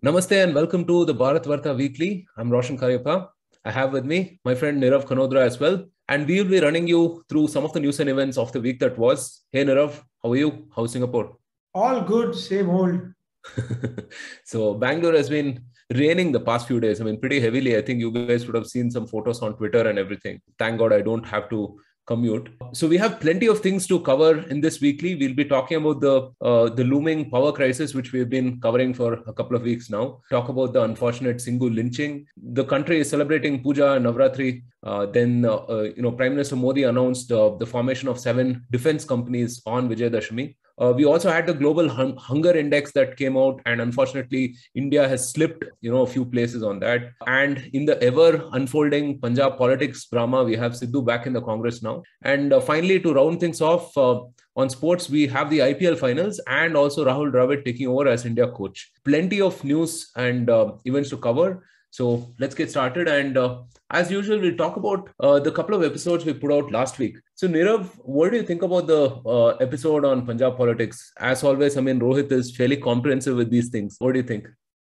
Namaste and welcome to the Bharatvaarta Weekly. I'm Roshan Cariappa. I have with me my friend Nirav Kanodra as well. And we will be running you through some of the news and events of the week that was. Hey Nirav, how are you? How's Singapore? All good, same old. so Bangalore has been raining the past few days. I mean, pretty heavily. I think you guys would have seen some photos on Twitter and everything. Thank God I don't have to commute. So we have plenty of things to cover in this weekly. We'll be talking about the uh, the looming power crisis, which we've been covering for a couple of weeks now. Talk about the unfortunate Singhu lynching. The country is celebrating Puja and Navratri. Uh, then, uh, uh you know, Prime Minister Modi announced uh, the formation of seven defense companies on Vijayadashami. Uh, we also had the global hum- hunger index that came out, and unfortunately, India has slipped, you know, a few places on that. And in the ever unfolding Punjab politics drama, we have Sidhu back in the Congress now. And uh, finally, to round things off uh, on sports, we have the IPL finals and also Rahul Dravid taking over as India coach. Plenty of news and uh, events to cover. So let's get started. And uh, as usual, we'll talk about uh, the couple of episodes we put out last week. So, Nirav, what do you think about the uh, episode on Punjab politics? As always, I mean, Rohit is fairly comprehensive with these things. What do you think?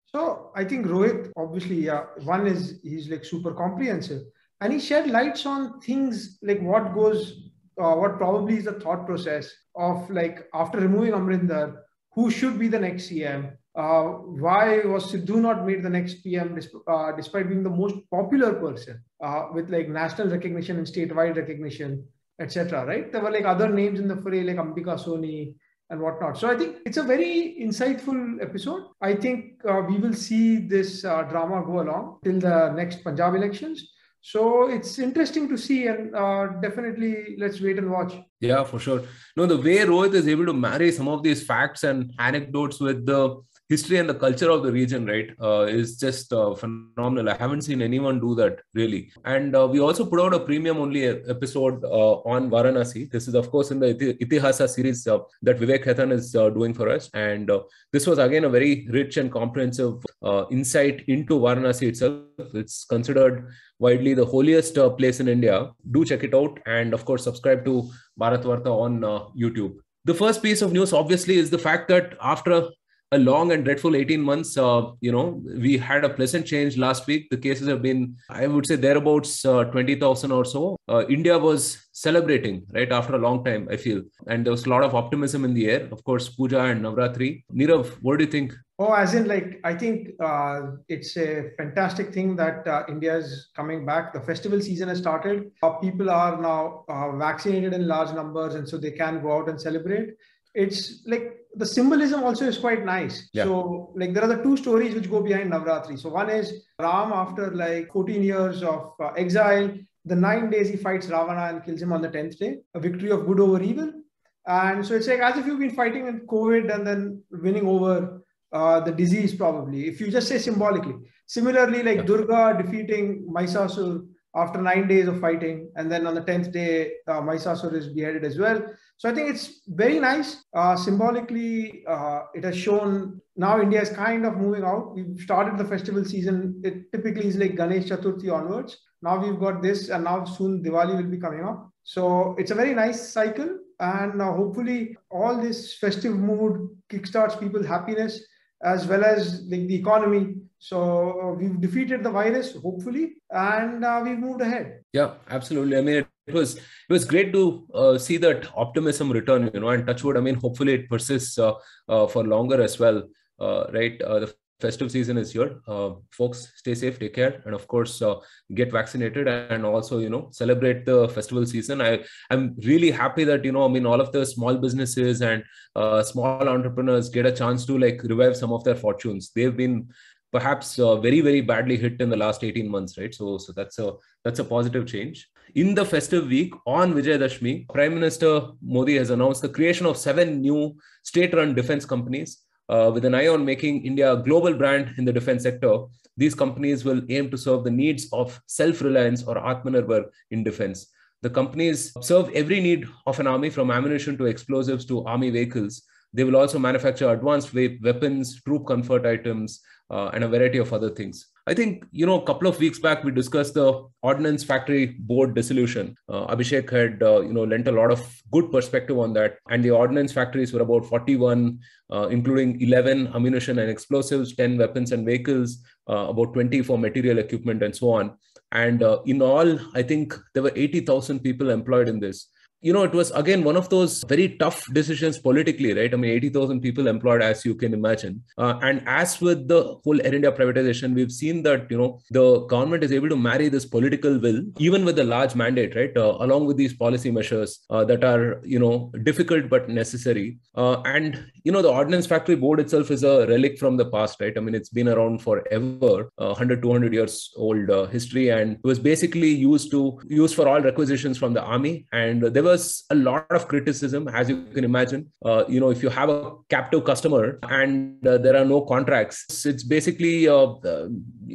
So, I think Rohit, obviously, yeah, one is he's like super comprehensive and he shed lights on things like what goes, uh, what probably is the thought process of like after removing Amrinder, who should be the next CM, uh, why was Sidhu not made the next PM uh, despite being the most popular person uh, with like national recognition and statewide recognition, etc. Right? There were like other names in the fray like Ambika Soni and whatnot. So I think it's a very insightful episode. I think uh, we will see this uh, drama go along till the next Punjab elections. So it's interesting to see, and uh, definitely let's wait and watch. Yeah, for sure. No, the way Rohit is able to marry some of these facts and anecdotes with the history and the culture of the region, right, uh, is just uh, phenomenal. I haven't seen anyone do that really. And uh, we also put out a premium only episode uh, on Varanasi. This is, of course, in the Itihasa series uh, that Vivek Khetan is uh, doing for us. And this was again a very rich and comprehensive insight into Varanasi itself. It's considered widely the holiest place in India. Do check it out. And of course, subscribe to Bharatvaarta on YouTube. The first piece of news, obviously, is the fact that after a long and dreadful 18 months. Uh, you know, we had a pleasant change last week. The cases have been, I would say, thereabouts uh, 20,000 or so. Uh, India was celebrating, right, after a long time, I feel. And there was a lot of optimism in the air. Of course, Puja and Navratri. Nirav, what do you think? Oh, as in, like, I think uh, it's a fantastic thing that uh, India is coming back. The festival season has started. Uh, people are now uh, vaccinated in large numbers, and so they can go out and celebrate it's like the symbolism also is quite nice. Yeah. So like there are the two stories which go behind Navratri. So one is Ram after like 14 years of uh, exile, the nine days he fights Ravana and kills him on the 10th day, a victory of good over evil. And so it's like as if you've been fighting with COVID and then winning over uh, the disease probably, if you just say symbolically. Similarly, like yeah. Durga defeating Mahishasur after nine days of fighting. And then on the 10th day, uh, is beheaded as well. So I think it's very nice. Uh, symbolically, uh, it has shown now India is kind of moving out. We've started the festival season. It typically is like Ganesh Chaturthi onwards. Now we've got this, and now soon Diwali will be coming up. So it's a very nice cycle. And uh, hopefully, all this festive mood kickstarts people's happiness as well as the, the economy. So uh, we've defeated the virus, hopefully, and uh, we've moved ahead. Yeah, absolutely. I mean, it, it was it was great to uh, see that optimism return. You know, and touchwood. I mean, hopefully, it persists uh, uh, for longer as well. Uh, right, the festive season is here. Uh, folks, stay safe, take care, and of course, uh, get vaccinated, and also, you know, celebrate the festival season. I I'm really happy that you know, I mean, all of the small businesses and uh, small entrepreneurs get a chance to like revive some of their fortunes. They've been perhaps uh, very very badly hit in the last 18 months right so so that's a that's a positive change in the festive week on vijayadashmi prime minister modi has announced the creation of seven new state run defense companies uh, with an eye on making india a global brand in the defense sector these companies will aim to serve the needs of self reliance or atmanirbhar in defense the companies serve every need of an army from ammunition to explosives to army vehicles they will also manufacture advanced weapons, troop comfort items, uh, and a variety of other things. I think, you know, a couple of weeks back, we discussed the Ordnance Factory Board dissolution. Uh, Abhishek had, uh, you know, lent a lot of good perspective on that. And the ordnance factories were about 41, uh, including 11 ammunition and explosives, 10 weapons and vehicles, uh, about 20 for material equipment and so on. And uh, in all, I think there were 80,000 people employed in this you know, it was again one of those very tough decisions politically, right? I mean, 80,000 people employed, as you can imagine. Uh, and as with the whole Air India privatization, we've seen that, you know, the government is able to marry this political will, even with the large mandate, right? Uh, along with these policy measures uh, that are, you know, difficult but necessary. Uh, and, you know, the Ordnance Factory Board itself is a relic from the past, right? I mean, it's been around forever, 100, 200 years old uh, history, and was basically used to, used for all requisitions from the army. And there were was a lot of criticism, as you can imagine. Uh, you know, if you have a captive customer and uh, there are no contracts, it's basically uh,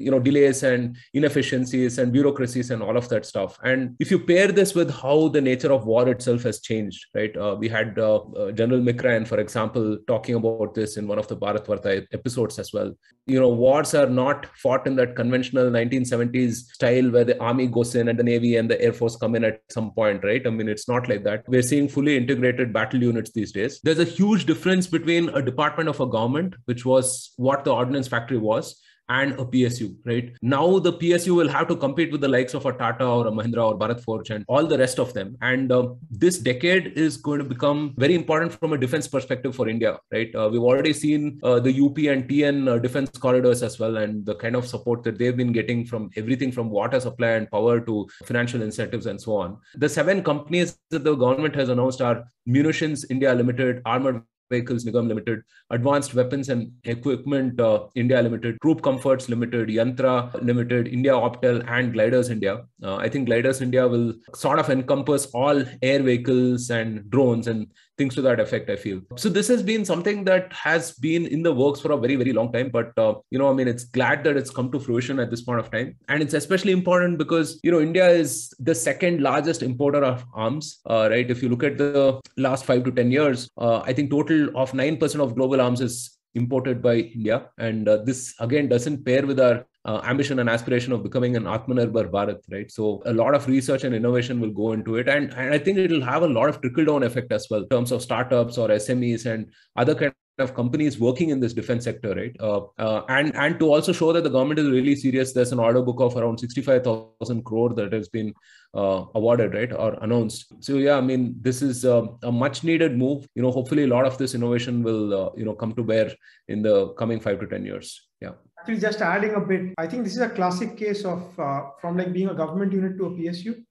you know delays and inefficiencies and bureaucracies and all of that stuff. And if you pair this with how the nature of war itself has changed, right? Uh, we had uh, General Mikrayan, for example, talking about this in one of the Bharatvaarta episodes as well. You know, wars are not fought in that conventional 1970s style where the army goes in and the navy and the air force come in at some point, right? I mean, it's not like that. We're seeing fully integrated battle units these days. There's a huge difference between a department of a government, which was what the ordnance factory was, and a PSU, right? Now the PSU will have to compete with the likes of a Tata or a Mahindra or Bharat Forge and all the rest of them. And uh, this decade is going to become very important from a defense perspective for India, right? Uh, we've already seen uh, the UP and TN uh, defense corridors as well, and the kind of support that they've been getting from everything from water supply and power to financial incentives and so on. The seven companies that the government has announced are Munitions India Limited, Armored Vehicles Nigam Limited, Advanced Weapons and Equipment uh, India Limited, Troop Comforts Limited, Yantra Limited, India Optel, and Gliders India. Uh, I think Gliders India will sort of encompass all air vehicles and drones and things to that effect i feel. So this has been something that has been in the works for a very very long time but uh, you know i mean it's glad that it's come to fruition at this point of time. And it's especially important because you know india is the second largest importer of arms uh, right? If you look at the last 5 to 10 years uh, i think total of 9% of global arms is imported by India. And uh, this again doesn't pair with our uh, ambition and aspiration of becoming an Atmanirbhar Bharat, right? So a lot of research and innovation will go into it. And, and I think it'll have a lot of trickle down effect as well in terms of startups or SMEs and other kind of companies working in this defense sector, right? Uh, uh, and and to also show that the government is really serious, there's an order book of around 65,000 crore that has been uh, awarded, right, or announced. So yeah, I mean, this is a, a, much needed move. You know, hopefully a lot of this innovation will uh, you know come to bear in the coming five to ten years. Yeah. Actually, just adding a bit, I think this is a classic case of uh, from like being a government unit to a PSU.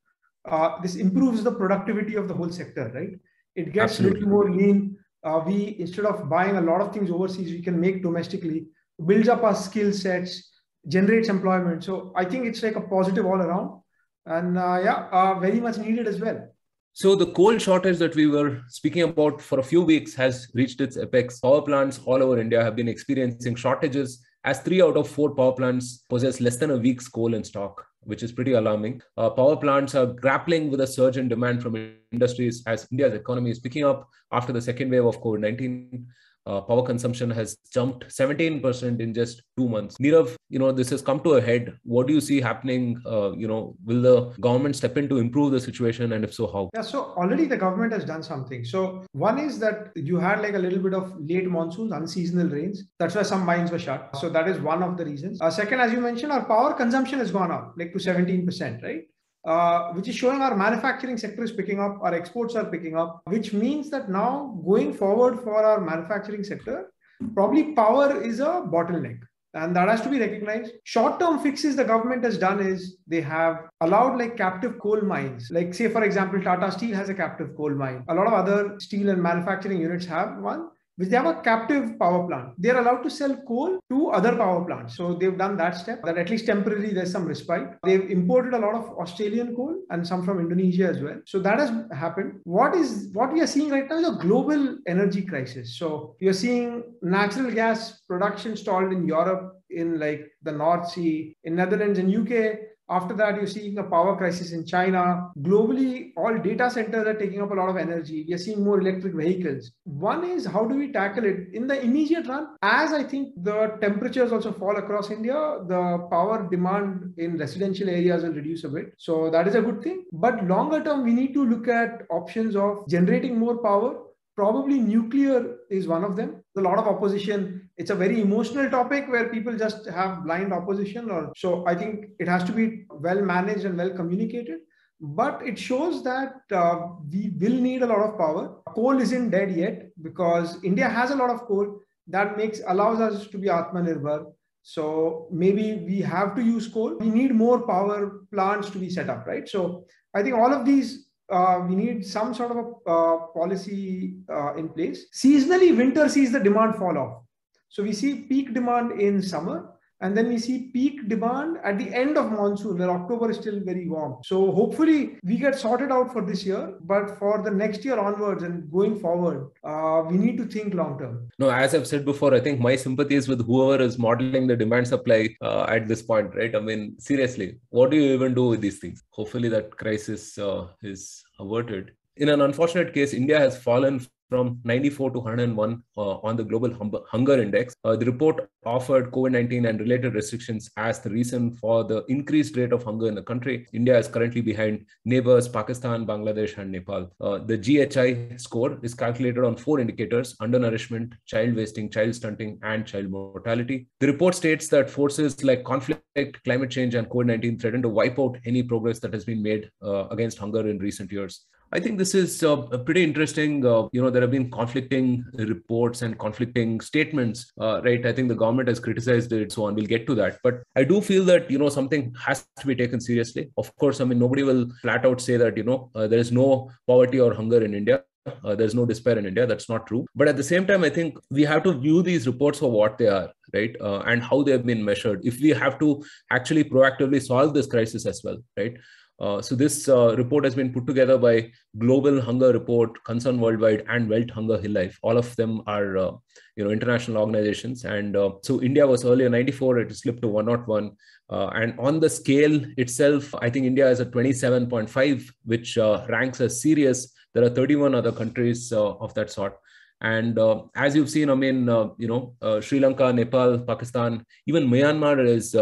Uh, this improves the productivity of the whole sector, right? It gets a little more lean uh, we instead of buying a lot of things overseas we can make domestically builds up our skill sets generates employment. So i think it's like a positive all around. And uh, yeah uh, very much needed as well. So the coal shortage that we were speaking about for a few weeks has reached its apex. Power plants all over india have been experiencing shortages as three out of four power plants possess less than a week's coal in stock which is pretty alarming. Uh, power plants are grappling with a surge in demand from industries as India's economy is picking up after the second wave of COVID 19 uh, power consumption has jumped 17% in just two months. Nirav, you know, this has come to a head. What do you see happening? Uh, you know, will the government step in to improve the situation? And if so, how? Yeah, so already the government has done something. So one is that you had like a little bit of late monsoons, unseasonal rains. That's why some mines were shut. So that is one of the reasons. Uh, second, as you mentioned, our power consumption has gone up like to 17%, right? Uh, which is showing our manufacturing sector is picking up, our exports are picking up, which means that now going forward for our manufacturing sector, probably power is a bottleneck. And that has to be recognized. Short term fixes the government has done is they have allowed like captive coal mines. Like, say, for example, Tata Steel has a captive coal mine. A lot of other steel and manufacturing units have one which they have a captive power plant. They're allowed to sell coal to other power plants. So they've done that step that at least temporarily there's some respite. They've imported a lot of Australian coal and some from Indonesia as well. So that has happened. What is what we are seeing right now is a global energy crisis. So you're seeing natural gas production stalled in Europe, in like the North Sea, in Netherlands and UK After that, you're seeing a power crisis in China. Globally, all data centers are taking up a lot of energy. We are seeing more electric vehicles. One is how do we tackle it in the immediate run? As I think the temperatures also fall across India, the power demand in residential areas will reduce a bit. So that is a good thing. But longer term, we need to look at options of generating more power probably nuclear is one of them a lot of opposition it's a very emotional topic where people just have blind opposition or so i think it has to be well managed and well communicated. But it shows that uh, we will need a lot of power. Coal isn't dead yet because india has a lot of coal that makes allows us to be atmanirbhar. So maybe we have to use coal. We need more power plants to be set up right? So i think all of these uh, we need some sort of a uh, policy uh, in place. Seasonally, winter sees the demand fall off. So we see peak demand in summer, and then we see peak demand at the end of monsoon, where October is still very warm. So hopefully we get sorted out for this year, but for the next year onwards and going forward, uh, we need to think long term. No, as I've said before, I think my sympathy is with whoever is modeling the demand supply uh, at this point, right? I mean, seriously, what do you even do with these things? Hopefully that crisis uh, is averted. In an unfortunate case, India has fallen from 94 to 101 uh, on the global hum- hunger index. Uh, the report offered COVID 19 and related restrictions as the reason for the increased rate of hunger in the country. India is currently behind neighbors Pakistan, Bangladesh, and Nepal. Uh, the GHI score is calculated on four indicators undernourishment, child wasting, child stunting, and child mortality. The report states that forces like conflict, climate change, and COVID 19 threaten to wipe out any progress that has been made uh, against hunger in recent years. I think this is uh, pretty interesting. Uh, you know, there have been conflicting reports and conflicting statements, uh, right? I think the government has criticized it, so on. We'll get to that. But I do feel that, you know, something has to be taken seriously. Of course, I mean, nobody will flat out say that, you know, uh, there is no poverty or hunger in India. Uh, there's no despair in India. That's not true. But at the same time, I think we have to view these reports for what they are, right? Uh, and how they have been measured. If we have to actually proactively solve this crisis as well, right? Uh, so this uh, report has been put together by Global Hunger Report, Concern Worldwide, and Welthungerhilfe. All of them are, uh, you know, international organizations. And uh, so India was earlier 94; it slipped to 101. Uh, and on the scale itself, I think India is at 27.5, which ranks as serious. There are 31 other countries of that sort. And as you've seen, I mean, you know, Sri Lanka, Nepal, Pakistan, even Myanmar is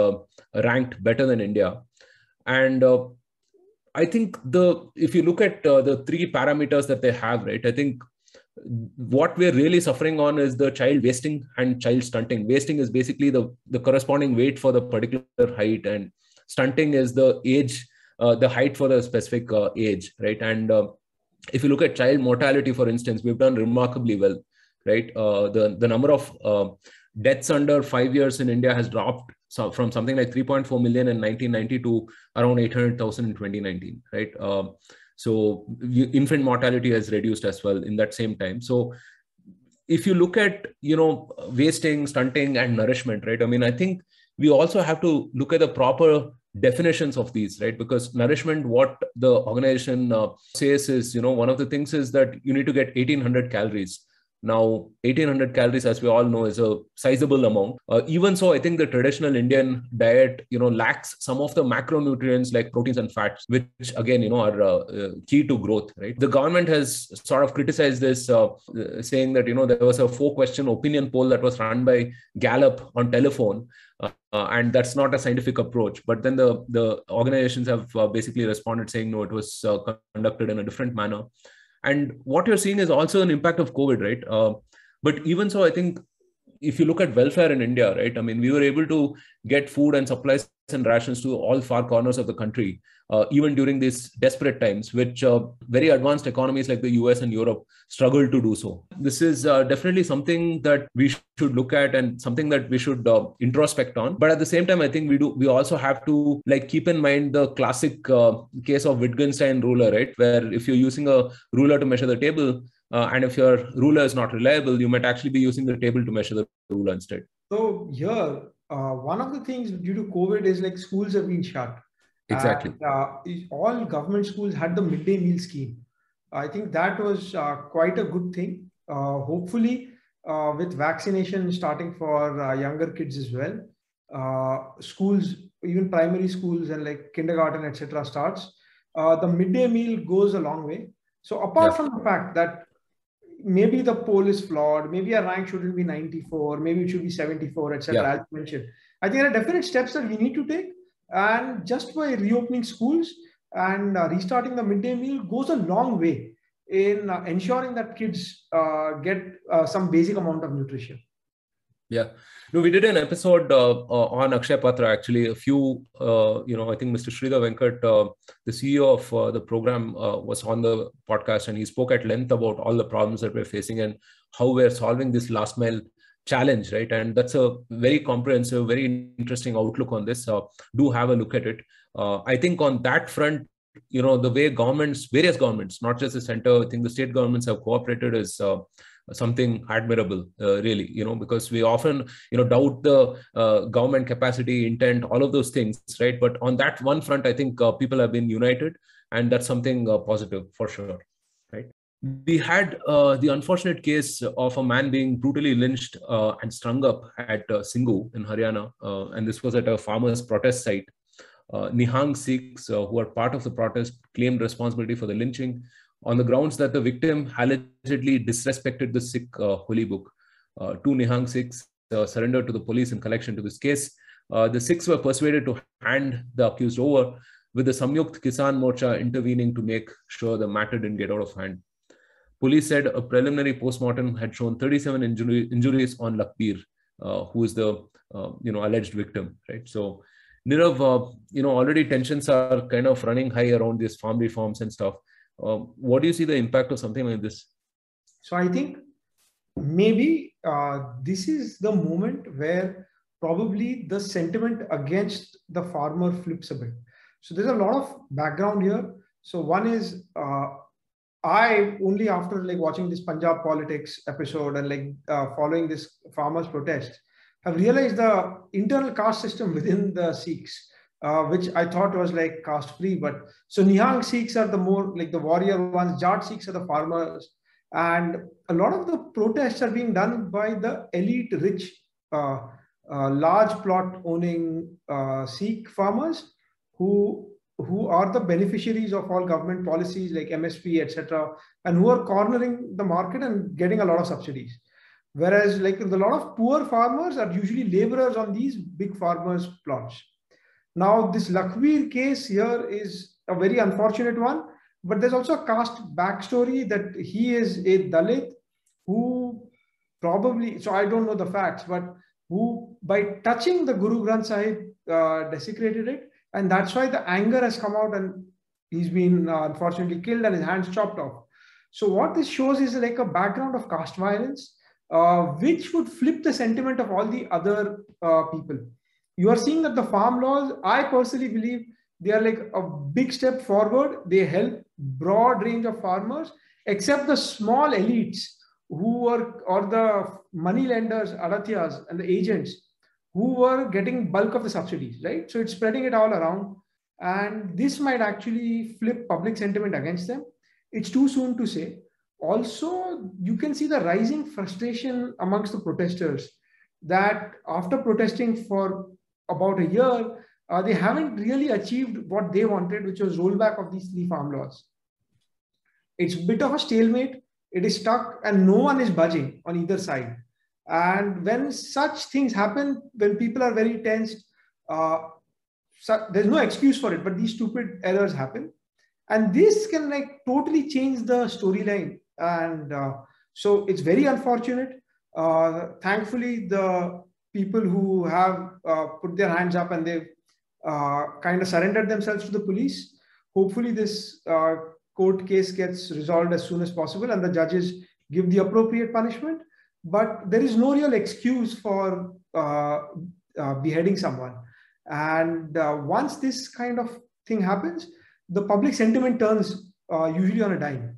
ranked better than India. And I think the if you look at uh, the three parameters that they have, right? I think what we're really suffering on is the child wasting and child stunting. Wasting is basically the the corresponding weight for the particular height, and stunting is the age, uh, the height for the specific uh, age, right? And uh, if you look at child mortality, for instance, we've done remarkably well, right? Uh, the the number of uh, deaths under five years in India has dropped so from something like 3.4 million in 1990 to around 800,000 in 2019, right? Um, so infant mortality has reduced as well in that same time. So if you look at you know wasting, stunting, and nourishment, right? I mean, I think we also have to look at the proper definitions of these right because nourishment what the organization uh, says is you know one of the things is that you need to get 1800 calories now, 1800 calories, as we all know, is a sizable amount. Uh, even so, I think the traditional Indian diet, you know, lacks some of the macronutrients like proteins and fats, which again, you know, are uh, uh, key to growth. Right? The government has sort of criticized this, uh, saying that you know there was a four-question opinion poll that was run by Gallup on telephone, uh, and that's not a scientific approach. But then the the organizations have uh, basically responded saying no, it was uh, conducted in a different manner. And what you're seeing is also an impact of COVID, right? Uh, but even so, I think if you look at welfare in India, right? I mean, we were able to get food and supplies and rations to all far corners of the country, uh, even during these desperate times, which uh, very advanced economies like the US and Europe struggle to do so. This is uh, definitely something that we should look at and something that we should uh, introspect on. But at the same time, I think we do we also have to like keep in mind the classic uh, case of Wittgenstein ruler, right? Where if you're using a ruler to measure the table, uh, and if your ruler is not reliable, you might actually be using the table to measure the ruler instead. So here, uh, one of the things due to COVID is like schools have been shut. Exactly. And, uh, all government schools had the midday meal scheme. I think that was uh, quite a good thing. Uh, hopefully, with vaccination starting for younger kids as well, schools even primary schools and like kindergarten, etc., starts, uh, the midday meal goes a long way. So apart yeah. from the fact that maybe the poll is flawed, maybe our rank shouldn't be 94, maybe it should be 74, etc. Yeah. As mentioned, I think there are definite steps that we need to take, and just by reopening schools and uh, restarting the midday meal goes a long way in uh, ensuring that kids uh, get uh, some basic amount of nutrition. Yeah. No, we did an episode uh, on Akshay Patra actually. A few, you know, I think Mr. Sridhar Venkat, the CEO of the program, was on the podcast and he spoke at length about all the problems that we're facing and how we're solving this last mile challenge, right? And that's a very comprehensive, very interesting outlook on this. do have a look at it. I think on that front, you know, the way governments, various governments, not just the center, I think the state governments have cooperated is something admirable uh, really you know because we often you know doubt the uh, government capacity intent all of those things right but on that one front i think uh, people have been united and that's something uh, positive for sure we had uh, the unfortunate case of a man being brutally lynched uh, and strung up at Singhu in Haryana, and this was at a farmers' protest site. Nihang Sikhs, who are part of the protest, claimed responsibility for the lynching on the grounds that the victim allegedly disrespected the Sikh uh, holy book. Uh, two Nihang Sikhs uh, surrendered to the police in connection to this case. Uh, the Sikhs were persuaded to hand the accused over, with the Samyukt Kisan Morcha intervening to make sure the matter didn't get out of hand. Police said a preliminary postmortem had shown 37 injury, injuries on Lakhbir, uh, who is the uh, you know alleged victim. Right. So, Nirav, you know already tensions are kind of running high around these farm reforms and stuff. Um, what do you see the impact of something like this? So I think maybe uh, this is the moment where probably the sentiment against the farmer flips a bit. So there's a lot of background here. So one is uh, I only after like watching this Punjab politics episode and like uh, following this farmers protest have realized the internal caste system within the Sikhs uh, which I thought was like caste free. But so Nihang Sikhs are the more like the warrior ones, Jat Sikhs are the farmers. And a lot of the protests are being done by the elite rich, uh, uh, large plot owning uh, Sikh farmers who who are the beneficiaries of all government policies like MSP, etc., and who are cornering the market and getting a lot of subsidies. Whereas, like a lot of poor farmers are usually laborers on these big farmers' plots. Now, this Lakhbir case here is a very unfortunate one, but there's also a caste backstory that he is a Dalit who probably, so I don't know the facts, but who by touching the Guru Granth Sahib uh, desecrated it. And that's why the anger has come out and he's been uh, unfortunately killed and his hands chopped off. So what this shows is like a background of caste violence, uh, which would flip the sentiment of all the other uh, people you are seeing that the farm laws, I personally believe they are like a big step forward. They help broad range of farmers, except the small elites who were, or the money lenders, aratyas and the agents who were getting bulk of the subsidies, right? So it's spreading it all around. And this might actually flip public sentiment against them. It's too soon to say. Also, you can see the rising frustration amongst the protesters that after protesting for about a year, uh, they haven't really achieved what they wanted, which was rollback of these three farm laws. It's a bit of a stalemate. It is stuck and no one is budging on either side. And when such things happen, when people are very tensed, uh, so there's no excuse for it, but these stupid errors happen. And this can like totally change the storyline. And uh, so it's very unfortunate. Uh, thankfully, the people who have uh, put their hands up and they've uh, kind of surrendered themselves to the police. Hopefully, this uh, court case gets resolved as soon as possible and the judges give the appropriate punishment. But there is no real excuse for uh, uh, beheading someone. And uh, once this kind of thing happens, the public sentiment turns usually on a dime.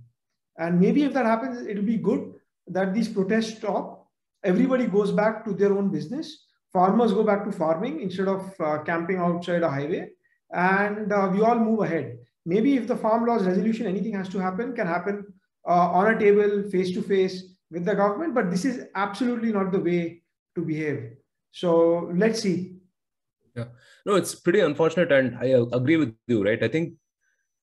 And maybe if that happens, it'll be good that these protests stop everybody goes back to their own business. Farmers go back to farming instead of uh, camping outside a highway, and uh, we all move ahead. Maybe if the farm laws resolution, anything has to happen, can happen uh, on a table, face to face with the government. But this is absolutely not the way to behave. So let's see. Yeah, no, it's pretty unfortunate, and I agree with you, right? I think,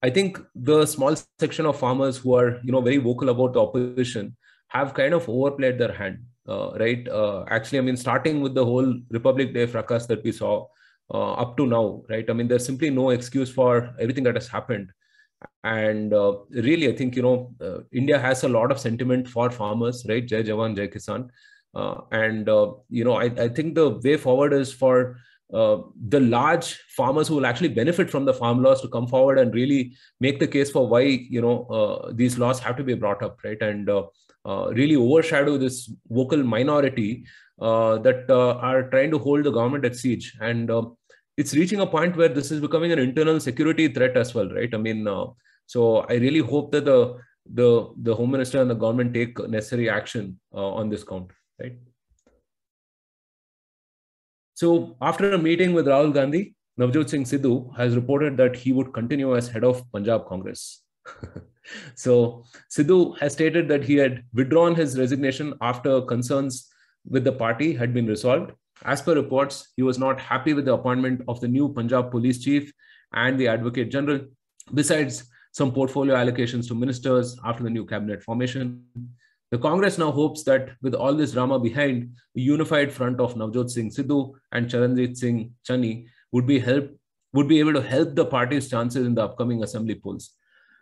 I think the small section of farmers who are, you know, very vocal about the opposition have kind of overplayed their hand, uh, right? Uh, actually, I mean, starting with the whole Republic Day fracas that we saw uh, up to now, right? I mean, there's simply no excuse for everything that has happened, and uh, really, I think you know, uh, India has a lot of sentiment for farmers, right? Jai Jawan, Jai Kisan, uh, and you know, I, I think the way forward is for uh, the large farmers who will actually benefit from the farm laws to come forward and really make the case for why you know uh, these laws have to be brought up right? And uh, uh really overshadow this vocal minority uh, that are trying to hold the government at siege. And it's reaching a point where this is becoming an internal security threat as well right i mean uh, so i really hope that the the the home minister and the government take necessary action uh, on this count right so after a meeting with Rahul Gandhi, Navjot Singh Sidhu has reported that he would continue as head of Punjab Congress. so Sidhu has stated that he had withdrawn his resignation after concerns with the party had been resolved. As per reports, he was not happy with the appointment of the new Punjab police chief and the advocate general, besides some portfolio allocations to ministers after the new cabinet formation. The Congress now hopes that with all this drama behind, a unified front of Navjot Singh Sidhu and Charanjit Singh Channi would be help would be able to help the party's chances in the upcoming assembly polls.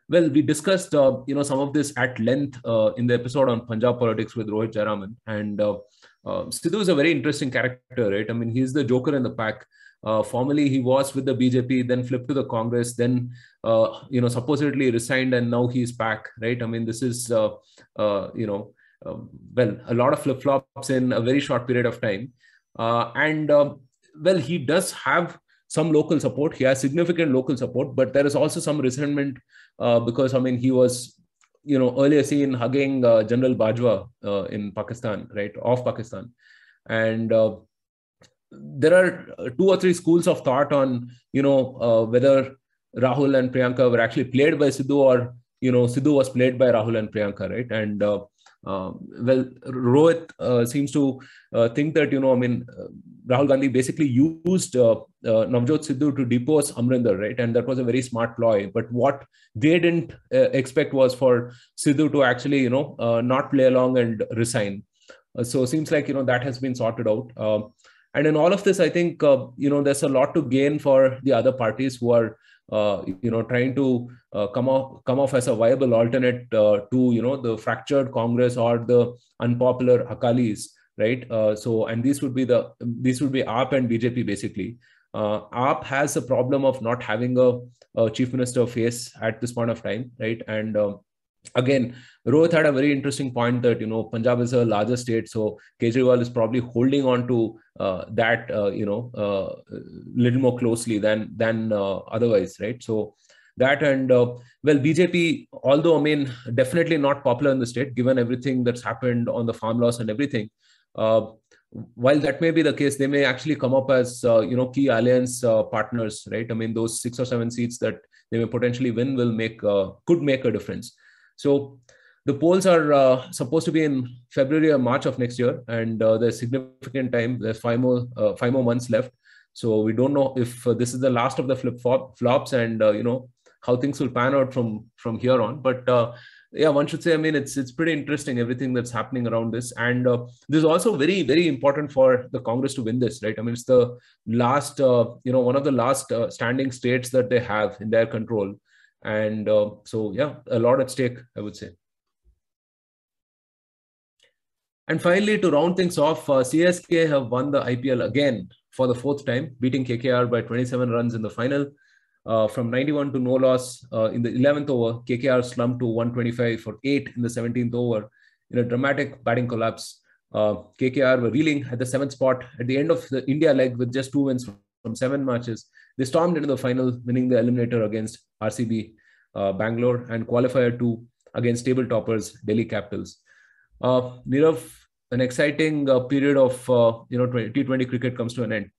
Well, we discussed uh, you know some of this at length uh, in the episode on Punjab politics with Rohit Jayaraman, and uh, Sidhu is a very interesting character, right? I mean, he's the joker in the pack. Uh, formerly, he was with the BJP, then flipped to the Congress, then uh, you know supposedly resigned, and now he's back, right? I mean, this is uh, uh you know um, well a lot of flip flops in a very short period of time, uh, and um, well, he does have some local support. He has significant local support, but there is also some resentment uh, because I mean he was you know earlier seen hugging uh, General Bajwa uh, in Pakistan, right, of Pakistan, and uh, there are two or three schools of thought on you know uh, whether Rahul and Priyanka were actually played by Sidhu or you know Sidhu was played by Rahul and Priyanka, right? And uh, uh, well, Rohit uh, seems to uh, think that you know I mean uh, Rahul Gandhi basically used Navjot Sidhu to depose Amrinder, right? And that was a very smart ploy. But what they didn't expect was for Sidhu to actually you know not play along and resign. so seems like you know that has been sorted out and in all of this i think uh, you know there's a lot to gain for the other parties who are uh, you know trying to uh, come off come off as a viable alternate uh, to you know the fractured congress or the unpopular akalis right? Uh, so and these would be the these would be AAP and bjp basically. Uh, AAP has a problem of not having a, a, chief minister face at this point of time right? And um, again, Rohit had a very interesting point that you know Punjab is a larger state, so Kejriwal is probably holding on to uh, that uh, you know uh, little more closely than than uh, otherwise, right? So that and uh, well, BJP, although I mean definitely not popular in the state, given everything that's happened on the farm loss and everything. Uh, while that may be the case, they may actually come up as you know key alliance partners, right? I mean, those six or seven seats that they may potentially win will make could make a difference. So the polls are uh, supposed to be in February or March of next year, and uh, there's significant time. There's five more uh, five more months left. So we don't know if uh, this is the last of the flip flops, and uh, you know how things will pan out from from here on. But uh, yeah, one should say, I mean, it's it's pretty interesting everything that's happening around this, and this is also very very important for the Congress to win this, right? I mean, it's the last, you know, one of the last standing states that they have in their control and uh, so yeah a lot at stake i would say. And finally to round things off uh, csk have won the ipl again for the fourth time beating kkr by 27 runs in the final uh, from 91 to no loss uh, in the 11th over. Kkr slumped to 125 for 8 in the 17th over in a dramatic batting collapse. Uh, kkr were reeling at the seventh spot at the end of the india leg with just two wins from seven matches they stormed into the final, winning the eliminator against RCB uh, Bangalore and qualifier two against table toppers Delhi Capitals. Uh, Nirav, an exciting uh, period of uh, you know T20 cricket comes to an end,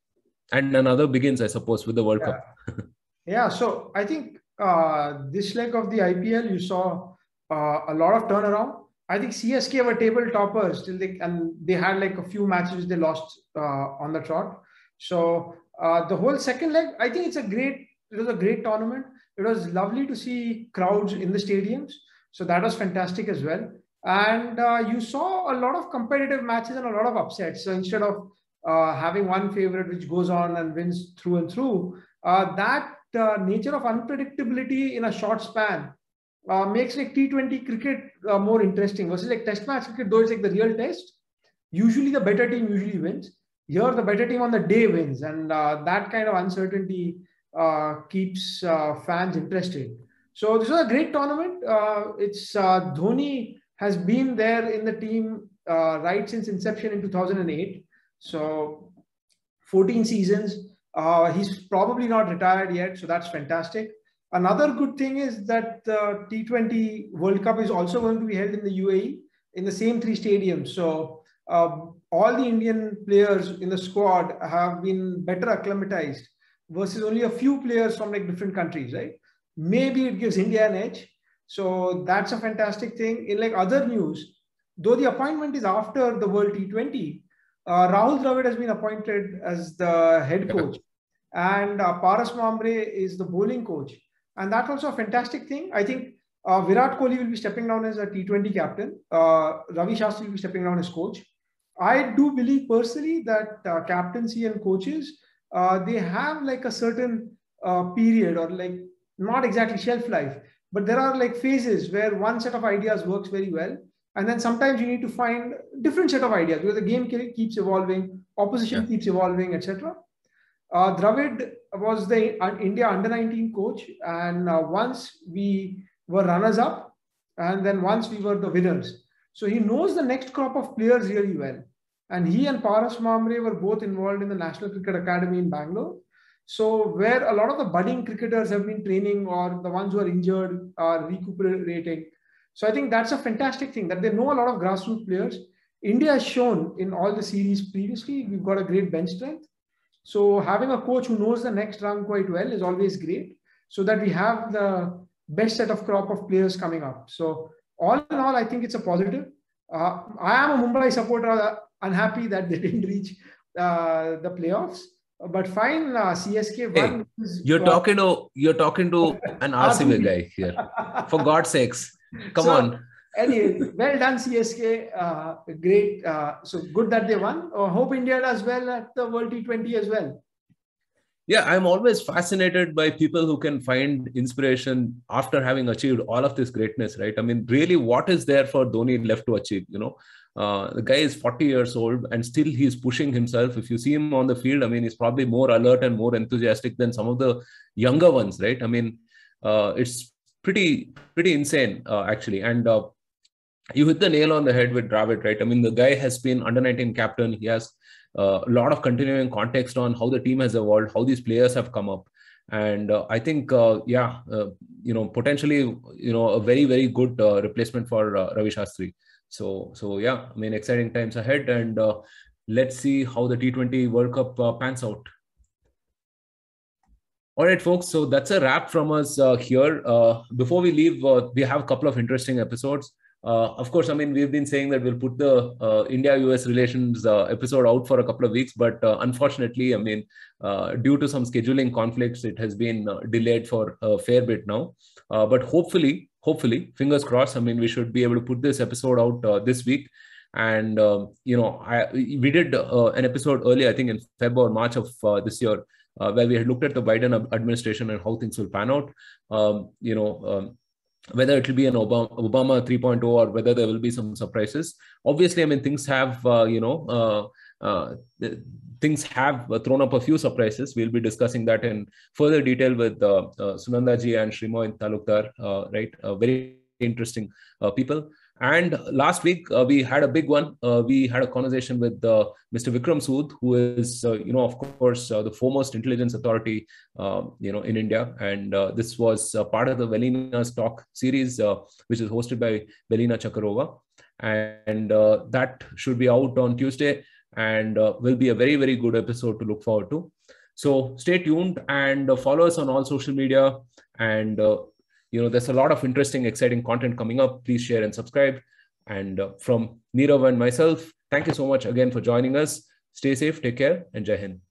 and another begins, I suppose, with the World yeah. Cup. yeah. So I think uh, this leg of the IPL, you saw uh, a lot of turnaround. I think CSK were table toppers till they and they had like a few matches they lost uh, on the trot. So uh, the whole second leg, I think it's a great. It was a great tournament. It was lovely to see crowds in the stadiums. So that was fantastic as well. And uh, you saw a lot of competitive matches and a lot of upsets. So instead of uh, having one favorite which goes on and wins through and through, uh, that uh, nature of unpredictability in a short span makes like T20 cricket more interesting versus like test match cricket, though it's like the real test. Usually the better team usually wins. Here the better team on the day wins. And that kind of uncertainty keeps fans interested. So this was a great tournament. it's Dhoni has been there in the team uh, right since inception in 2008. So 14 seasons. Uh, he's probably not retired yet, so that's fantastic. Another good thing is that the T20 World Cup is also going to be held in the UAE in the same three stadiums. So um, all the Indian players in the squad have been better acclimatized versus only a few players from like different countries, right? Maybe it gives India an edge, so that's a fantastic thing. In like other news, though the appointment is after the World T20, uh, Rahul Dravid has been appointed as the head coach, and uh, Paras Mhambrey is the bowling coach, and that's also a fantastic thing. I think uh, Virat Kohli will be stepping down as a T20 captain. Uh, Ravi Shastri will be stepping down as coach. I do believe personally that uh, captaincy and coaches uh, they have like a certain uh, period or like not exactly shelf life but there are like phases where one set of ideas works very well. And then sometimes you need to find different set of ideas because the game keeps evolving opposition yeah. keeps evolving etc uh, dravid was the uh, india under 19 coach and uh, once we were runners up and then once we were the winners so he knows the next crop of players really well and he and paras Mhambrey were both involved in the national cricket academy in bangalore so where a lot of the budding cricketers have been training or the ones who are injured are recuperating. So I think that's a fantastic thing that they know a lot of grassroots players. India has shown in all the series previously, we've got a great bench strength. So having a coach who knows the next run quite well is always great so that we have the best set of crop of players coming up. So all in all, I think it's a positive. Uh, I am a Mumbai supporter, uh, unhappy that they didn't reach uh, the playoffs but fine, uh, CSK won. Hey, you're talking to you're talking to an RCB guy here. For God's sakes, come so, on. anyway, well done CSK. Uh, great. Uh, so good that they won. Uh, hope India does well at the World T20 as well. Yeah, I'm always fascinated by people who can find inspiration after having achieved all of this greatness, right? I mean, really, what is there for Dhoni left to achieve? You know, uh, the guy is 40 years old and still he's pushing himself. If you see him on the field, I mean, he's probably more alert and more enthusiastic than some of the younger ones, right? I mean, uh, it's pretty pretty insane uh, actually. And uh, you hit the nail on the head with Dravid, right? I mean, the guy has been under 19 captain. He has a lot of continuing context on how the team has evolved, how these players have come up and uh, i think uh, yeah uh, you know potentially you know a very very good replacement for ravi shastri so, so yeah, I mean, exciting times ahead, and uh, let's see how the T20 World Cup uh, pans out. All right, folks. So that's a wrap from us uh, here. Uh, before we leave, uh, we have a couple of interesting episodes. Uh, of course, I mean, we've been saying that we'll put the uh, India US relations uh, episode out for a couple of weeks, but uh, unfortunately, I mean, uh, due to some scheduling conflicts, it has been uh, delayed for a fair bit now. but hopefully, hopefully, fingers crossed, I mean, we should be able to put this episode out this week. And, um, you know, I, we did an episode earlier, I think in February or March of this year, where we had looked at the Biden administration and how things will pan out. Um, you know, um, whether it will be an Obama, Obama 3.0 or whether there will be some surprises. Obviously, I mean, things have, uh, you know, uh, uh, things have thrown up a few surprises. We'll be discussing that in further detail with uh, uh, Sunanda ji and Sreemoy Talukdar, uh, right? very interesting people. And last week uh, we had a big one. Uh, we had a conversation with uh, Mr. Vikram Sood, who is, you know, of course, the foremost intelligence authority, um, you know, in India. And this was part of the Velina's Talk series, which is hosted by Velina Tchakarova. And that should be out on Tuesday and will be a very, very good episode to look forward to. So stay tuned and follow us on all social media and you know there's a lot of interesting exciting content coming up. Please share and subscribe. And uh, from Nirav and myself thank you so much again for joining us. Stay safe take care and jai hind